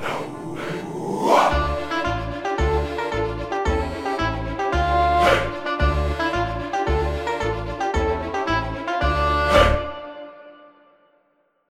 No.